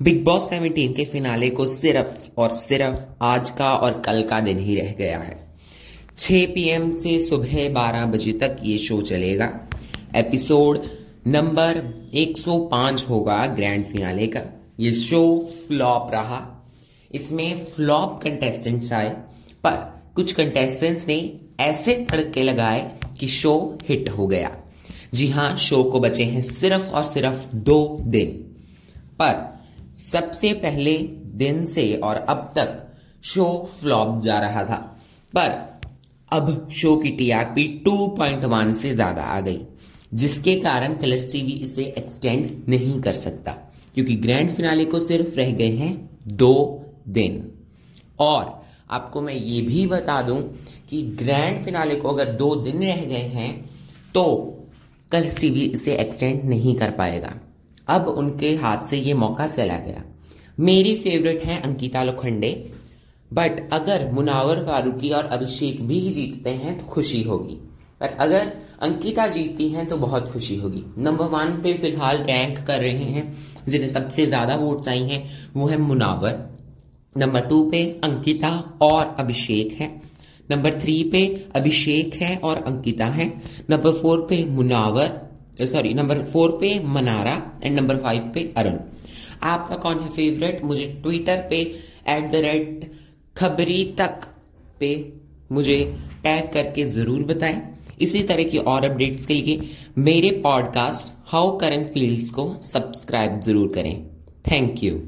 Big boss 17 के finale को सिर्फ़ और सिर्फ़ आज का और कल का दिन ही रह गया है। 6 पीएम से सुबह 12 बजे तक ये शो चलेगा। एपिसोड नंबर 105 होगा ग्रैंड फिनाले का। ये शो फ्लॉप रहा। इसमें फ्लॉप कंटेस्टेंट्स आए, पर कुछ कंटेस्टेंट्स ने ऐसे तड़के लगाए कि शो हिट हो गया। जी हाँ शो को बचे हैं सिर्फ़ और सिर्फ़ दो दिन। पर सबसे पहले दिन से और अब तक शो फ्लॉप जा रहा था, पर अब शो की टीआरपी 2.1 से ज़्यादा आ गई, जिसके कारण कलर्स टीवी इसे एक्सटेंड नहीं कर सकता, क्योंकि ग्रैंड फिनाले को सिर्फ़ रह गए हैं दो दिन। और आपको मैं ये भी बता दूँ कि ग्रैंड फिनाले को अगर दो दिन रह गए हैं तो कलर्स टीवी इसे एक्सटेंड नहीं कर पाएगा। अब उनके हाथ से ये मौका चला गया। मेरी फेवरेट है अंकिता लोखंडे बट अगर मुनावर फारूकी और अभिषेक भी जीतते हैं तो खुशी होगी। पर अगर अंकिता जीतती हैं तो बहुत खुशी होगी। नंबर वन पे फ़िलहाल रैंक कर रहे हैं, जिन्हें सबसे ज़्यादा वोट्स आई हैं, वो है मुनावर। नंबर टू पे अंकिता और अभिषेक है। नंबर थ्री पे अभिषेक है और अंकिता है। नंबर फोर पे मुनावर। सॉरी नंबर फोर पे मनारा एंड नंबर फाइव पे अरुण. आपका कौन है फेवरेट मुझे ट्विटर पे एट द रेट खबरी तक पे मुझे टैग करके ज़रूर बताएँ. इसी तरह की और अपडेट्स के लिए मेरे पॉडकास्ट हाउ करंट फील्ड्स को सब्सक्राइब ज़रूर करें. Thank you